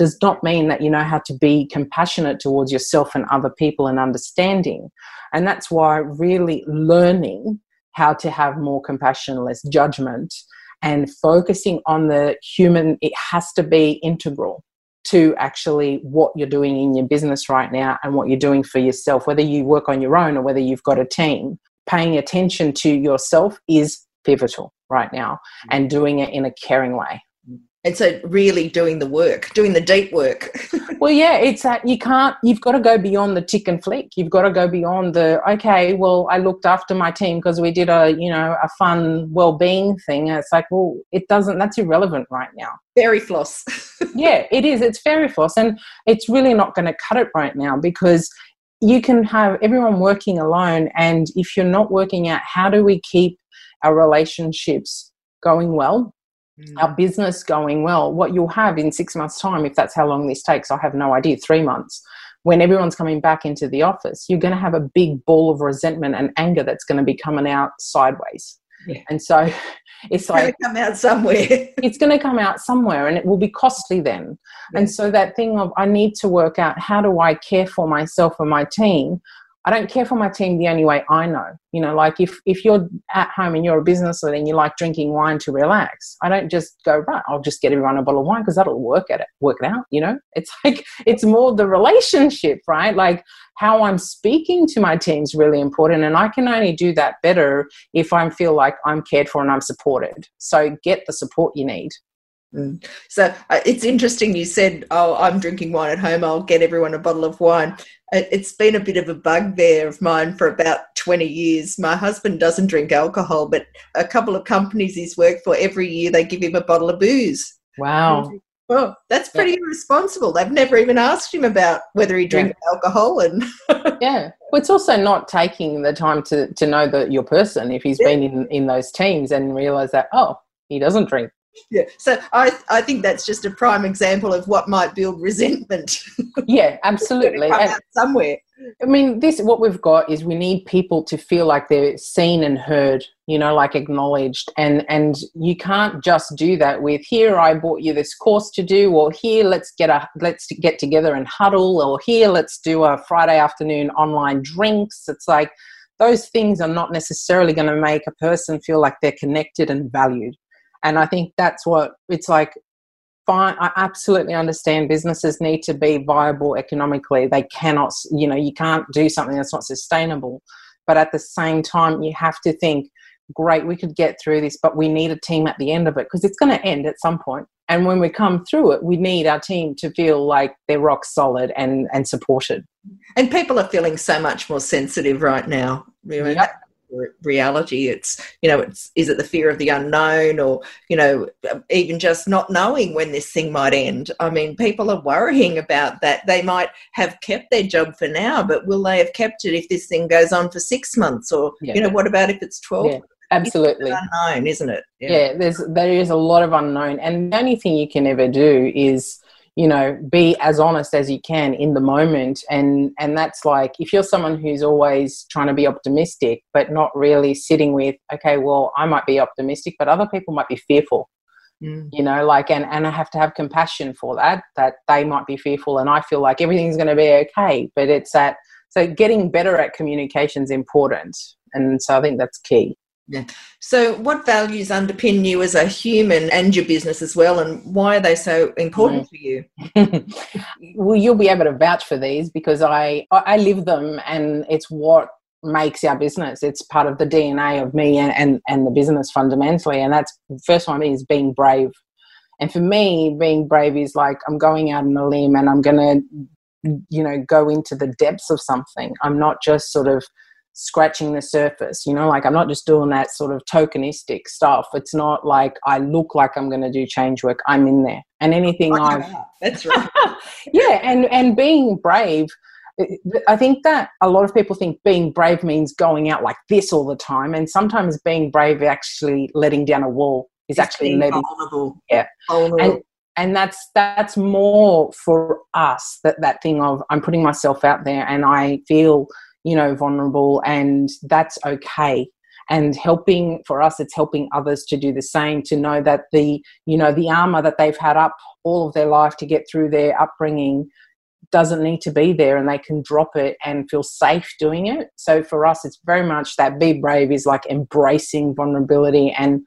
does not mean that you know how to be compassionate towards yourself and other people and understanding. And that's why really learning how to have more compassion, less judgment, and focusing on the human, it has to be integral to actually what you're doing in your business right now and what you're doing for yourself, whether you work on your own or whether you've got a team. Paying attention to yourself is pivotal right now mm. and doing it in a caring way and so really doing the work doing the deep work. Well yeah it's that you can't you've got to go beyond the tick and flick. You've got to go beyond the okay well i looked after my team because we did a you know a fun well-being thing. And it's like well it doesn't that's irrelevant right now. Fairy floss. Yeah it is. It's fairy floss. And it's really not going to cut it right now because you can have everyone working alone. And if you're not working out how do we keep our relationships going well our business going well, what you'll have in six months' time, if that's how long this takes, I have no idea, three months, when everyone's coming back into the office, you're going to have a big ball of resentment and anger that's going to be coming out sideways. Yeah. And so it's, it's like come out somewhere. it's going to come out somewhere and it will be costly then. Yeah. And so that thing of I need to work out how do I care for myself and my team I don't care for my team the only way I know. You know, like if, if you're at home and you're a business and you like drinking wine to relax, I don't just go, right, I'll just get everyone a bottle of wine because that'll work at it, work it out, you know? It's like it's more the relationship, right? Like how I'm speaking to my team is really important. And I can only do that better if I feel like I'm cared for and I'm supported. So get the support you need. Mm. So uh, it's interesting you said, Oh, I'm drinking wine at home, I'll get everyone a bottle of wine. It's been a bit of a bugbear of mine for about 20 years. My husband doesn't drink alcohol, but a couple of companies he's worked for, every year they give him a bottle of booze. Wow. Well, that's pretty yeah. irresponsible. They've never even asked him about whether he drinks yeah. alcohol and Yeah. Well it's also not taking the time to, to know that your person if he's yeah. been in, in those teams and realise that, oh, he doesn't drink yeah. So i i think that's just a prime example of what might build resentment. Yeah absolutely. Somewhere. I mean this what we've got is we need people to feel like they're seen and heard you know like acknowledged. And and you can't just do that with here i bought you this course to do or here let's get a let's get together and huddle or here let's do a friday afternoon online drinks. It's like those things are not necessarily going to make a person feel like they're connected and valued and I think that's what it's like. Fine, I absolutely understand businesses need to be viable economically. They cannot, you know, you can't do something that's not sustainable. But at the same time, you have to think, great, we could get through this, but we need a team at the end of it because it's going to end at some point. And when we come through it, we need our team to feel like they're rock solid and, and supported. And people are feeling so much more sensitive right now. Yep reality. It's you know it's is it the fear of the unknown or you know even just not knowing when this thing might end? I mean people are worrying about that. They might have kept their job for now but will they have kept it if this thing goes on for six months? Or yeah. you know what about if it's 12 yeah, absolutely. It's unknown isn't it? Yeah. yeah there's there is a lot of unknown. And the only thing you can ever do is you know be as honest as you can in the moment. And and that's like if you're someone who's always trying to be optimistic but not really sitting with okay well i might be optimistic but other people might be fearful. Mm. you know like and and i have to have compassion for that that they might be fearful and i feel like everything's going to be okay. But it's that so getting better at communication is important. And so i think that's key yeah. So, what values underpin you as a human and your business as well, and why are they so important mm. for you? well, you'll be able to vouch for these because I I live them, and it's what makes our business. It's part of the DNA of me and and, and the business fundamentally, and that's first one is being brave. And for me, being brave is like I'm going out on a limb and I'm going to, you know, go into the depths of something. I'm not just sort of scratching the surface you know like i'm not just doing that sort of tokenistic stuff. It's not like i look like i'm going to do change work. I'm in there. And anything i've that's right. Yeah and and being brave uh, I think that a lot of people think being brave means going out like this all the time, and sometimes being brave actually letting down a wall is it's actually letting vulnerable. Yeah, vulnerable. and and that's that's more for us that that thing of I'm putting myself out there, and I feel you know, vulnerable, and that's okay. And helping for us, it's helping others to do the same, to know that the, you know, the armor that they've had up all of their life to get through their upbringing doesn't need to be there and they can drop it and feel safe doing it. So for us, it's very much that be brave is like embracing vulnerability. And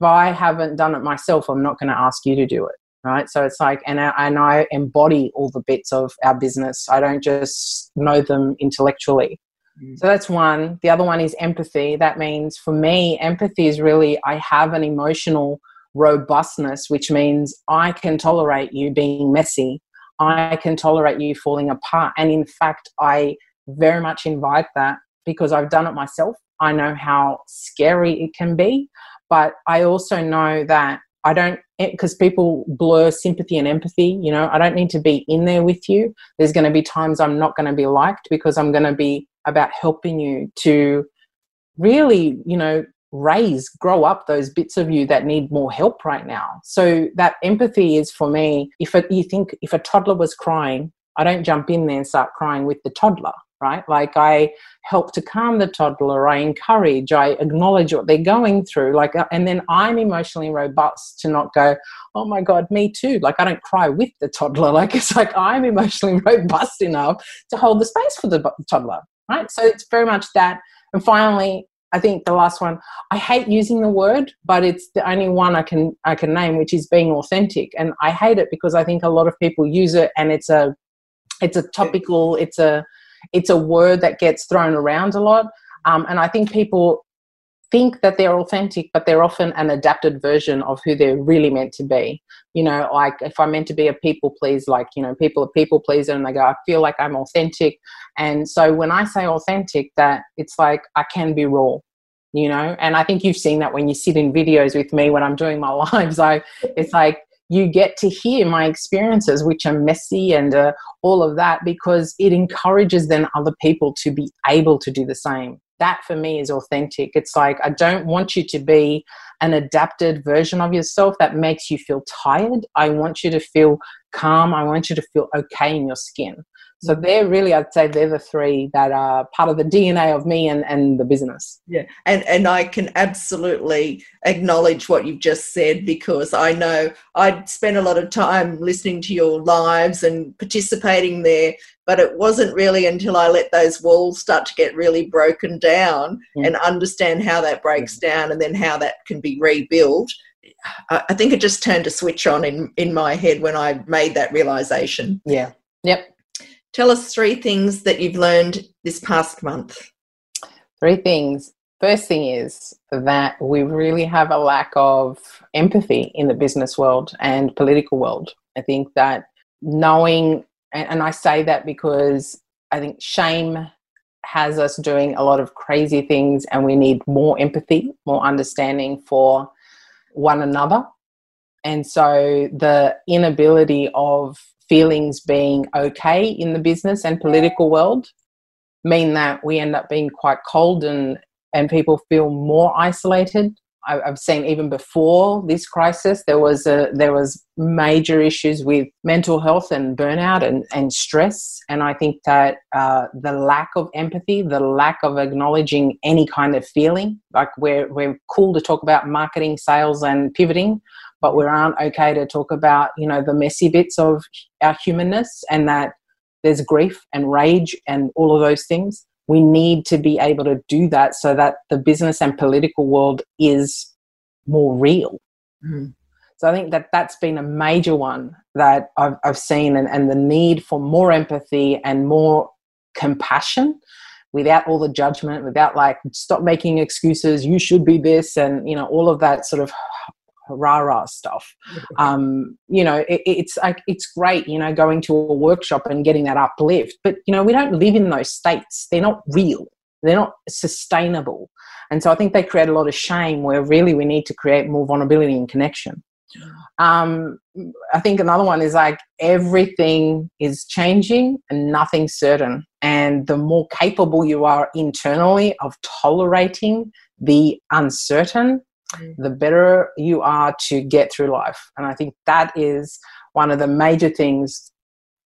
if I haven't done it myself, I'm not going to ask you to do it right? So it's like and I, and I embody all the bits of our business. I don't just know them intellectually. Mm. so that's one. The other one is empathy. That means for me empathy is really i have an emotional robustness which means i can tolerate you being messy. I can tolerate you falling apart. And in fact i very much invite that because i've done it myself. I know how scary it can be. But i also know that I don't because people blur sympathy and empathy. You know, I don't need to be in there with you. There's going to be times I'm not going to be liked because I'm going to be about helping you to really, you know, raise, grow up those bits of you that need more help right now. So that empathy is for me. If a, you think if a toddler was crying, I don't jump in there and start crying with the toddler right? Like I help to calm the toddler, I encourage, I acknowledge what they're going through. Like, uh, and then I'm emotionally robust to not go, oh my God, me too. Like I don't cry with the toddler. Like it's like I'm emotionally robust enough to hold the space for the toddler, right? So it's very much that. And finally, I think the last one, I hate using the word, but it's the only one I can I can name, which is being authentic. And I hate it because I think a lot of people use it and it's a it's a topical, it's a it's a word that gets thrown around a lot. Um, and I think people think that they're authentic, but they're often an adapted version of who they're really meant to be. You know, like if I'm meant to be a people please, like, you know, people are people pleaser and they go, I feel like I'm authentic. And so when I say authentic, that it's like I can be raw. You know, and I think you've seen that when you sit in videos with me when I'm doing my lives. I, it's like you get to hear my experiences, which are messy and uh, all of that, because it encourages then other people to be able to do the same. That for me is authentic. It's like, I don't want you to be an adapted version of yourself that makes you feel tired. I want you to feel calm. I want you to feel okay in your skin. So they're really, I'd say, they're the three that are part of the DNA of me and, and the business. Yeah, and and I can absolutely acknowledge what you've just said because I know I'd spent a lot of time listening to your lives and participating there, but it wasn't really until I let those walls start to get really broken down and understand how that breaks mm. down and then how that can be rebuilt. I think it just turned a switch on in in my head when I made that realization. Yeah. Yep. Tell us three things that you've learned this past month. Three things. First thing is that we really have a lack of empathy in the business world and political world. I think that knowing, and I say that because I think shame has us doing a lot of crazy things and we need more empathy, more understanding for one another. And so the inability of feelings being okay in the business and political world mean that we end up being quite cold and and people feel more isolated. I've seen even before this crisis there was a there was major issues with mental health and burnout and, and stress. And I think that uh, the lack of empathy the lack of acknowledging any kind of feeling like we're, we're cool to talk about marketing sales and pivoting but we aren't okay to talk about you know the messy bits of our humanness and that there's grief and rage and all of those things we need to be able to do that so that the business and political world is more real mm. so i think that that's been a major one that i've, I've seen and, and the need for more empathy and more compassion without all the judgment without like stop making excuses you should be this and you know all of that sort of rah rah stuff. Um, you know, it, it's like it's great, you know, going to a workshop and getting that uplift. But you know, we don't live in those states. They're not real. They're not sustainable. And so I think they create a lot of shame where really we need to create more vulnerability and connection. Um, I think another one is like everything is changing and nothing's certain. And the more capable you are internally of tolerating the uncertain. Mm. the better you are to get through life. And I think that is one of the major things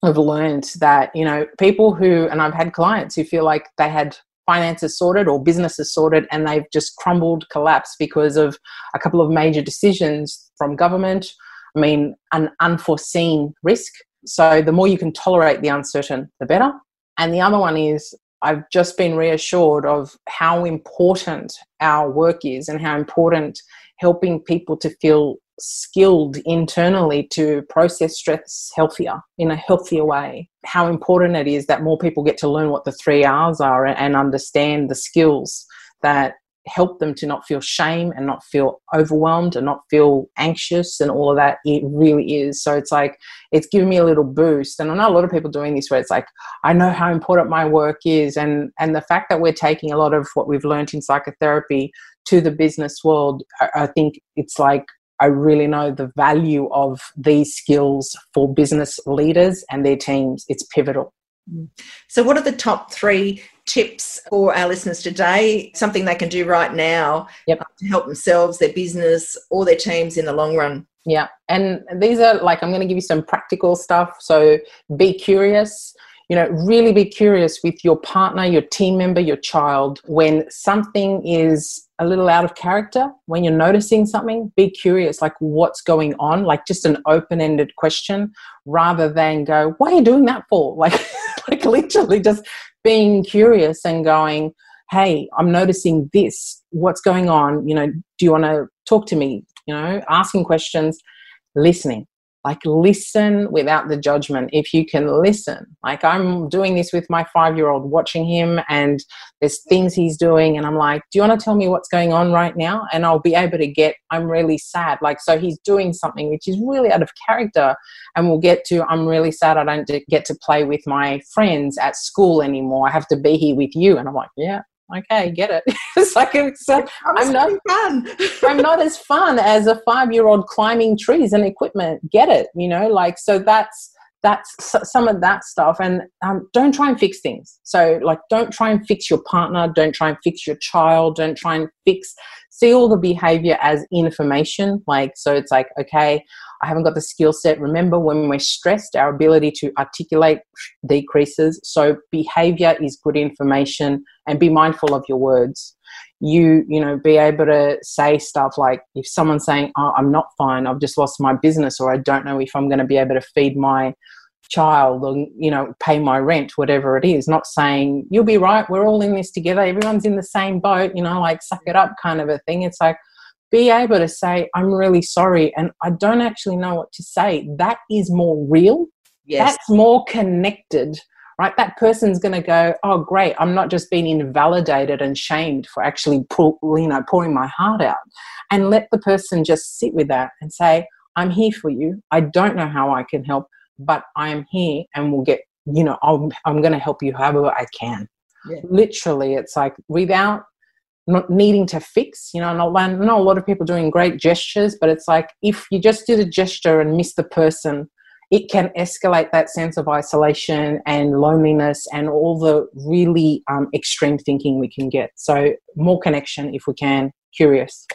I've learned that, you know, people who, and I've had clients who feel like they had finances sorted or businesses sorted and they've just crumbled, collapsed because of a couple of major decisions from government. I mean, an unforeseen risk. So the more you can tolerate the uncertain, the better. And the other one is I've just been reassured of how important our work is and how important helping people to feel skilled internally to process stress healthier in a healthier way. How important it is that more people get to learn what the three R's are and understand the skills that help them to not feel shame and not feel overwhelmed and not feel anxious and all of that it really is so it's like it's given me a little boost and i know a lot of people doing this where it's like i know how important my work is and and the fact that we're taking a lot of what we've learned in psychotherapy to the business world i, I think it's like I really know the value of these skills for business leaders and their teams. It's pivotal. Mm. So, what are the top three tips for our listeners today? Something they can do right now yep. Uh, to help themselves, their business, or their teams in the long run? Yeah, and these are like I'm going to give you some practical stuff. So, be curious. You know, really be curious with your partner, your team member, your child. When something is a little out of character, when you're noticing something, be curious, like what's going on, like just an open ended question rather than go, What are you doing that for? Like, like literally just being curious and going, Hey, I'm noticing this. What's going on? You know, do you want to talk to me? You know, asking questions, listening like listen without the judgment. If you can listen like i'm doing this with my five year old watching him and there's things he's doing and i'm like do you want to tell me what's going on right now? And i'll be able to get i'm really sad. Like so he's doing something which is really out of character and we'll get to i'm really sad i don't get to play with my friends at school anymore. I have to be here with you. And i'm like yeah okay, get it. it's like it's, uh, I'm not fun. I'm not as fun as a five year old climbing trees and equipment. Get it? You know, like so that's that's some of that stuff and um, don't try and fix things so like don't try and fix your partner don't try and fix your child don't try and fix see all the behavior as information like so it's like okay I haven't got the skill set. Remember, when we're stressed, our ability to articulate decreases. So, behavior is good information, and be mindful of your words. You, you know, be able to say stuff like if someone's saying, oh, I'm not fine, I've just lost my business, or I don't know if I'm going to be able to feed my child or you know pay my rent whatever it is not saying you'll be right we're all in this together everyone's in the same boat you know like suck it up kind of a thing it's like be able to say, I'm really sorry, and I don't actually know what to say. That is more real. Yes. That's more connected, right? That person's going to go, oh, great, I'm not just being invalidated and shamed for actually, pull, you know, pouring my heart out. And let the person just sit with that and say, I'm here for you. I don't know how I can help, but I am here and we'll get, you know, I'm, I'm going to help you however I can. Yeah. Literally, it's like without not needing to fix. You know, I know a lot of people doing great gestures, but it's like if you just did a gesture and miss the person, it can escalate that sense of isolation and loneliness and all the really um, extreme thinking we can get. So, more connection if we can, curious.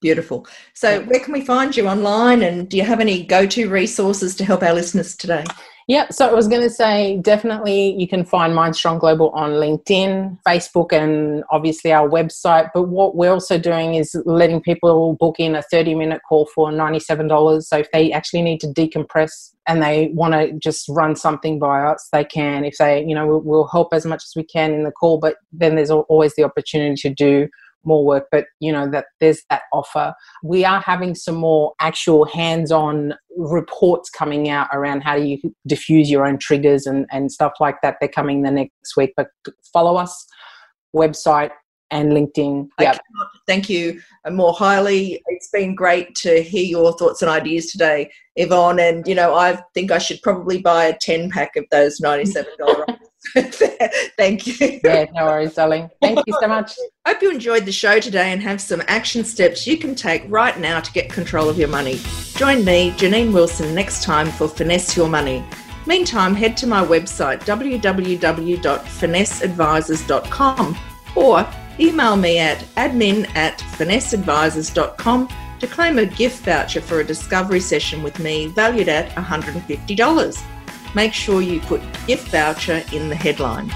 Beautiful. So, where can we find you online? And do you have any go to resources to help our listeners today? Yeah, so I was going to say definitely you can find Mind Strong Global on LinkedIn, Facebook, and obviously our website. But what we're also doing is letting people book in a 30 minute call for $97. So if they actually need to decompress and they want to just run something by us, they can. If they, you know, we'll help as much as we can in the call, but then there's always the opportunity to do more work but you know that there's that offer. We are having some more actual hands-on reports coming out around how do you diffuse your own triggers and, and stuff like that. They're coming the next week but follow us. Website and linkedin yep. thank you more highly it's been great to hear your thoughts and ideas today yvonne and you know i think i should probably buy a 10 pack of those $97 Thank you. Yeah, no worries, darling. Thank you so much. Hope you enjoyed the show today and have some action steps you can take right now to get control of your money. Join me, Janine Wilson, next time for Finesse Your Money. Meantime, head to my website www.finesseadvisors.com or email me at admin at finesseadvisors.com to claim a gift voucher for a discovery session with me valued at $150 make sure you put gift voucher in the headline.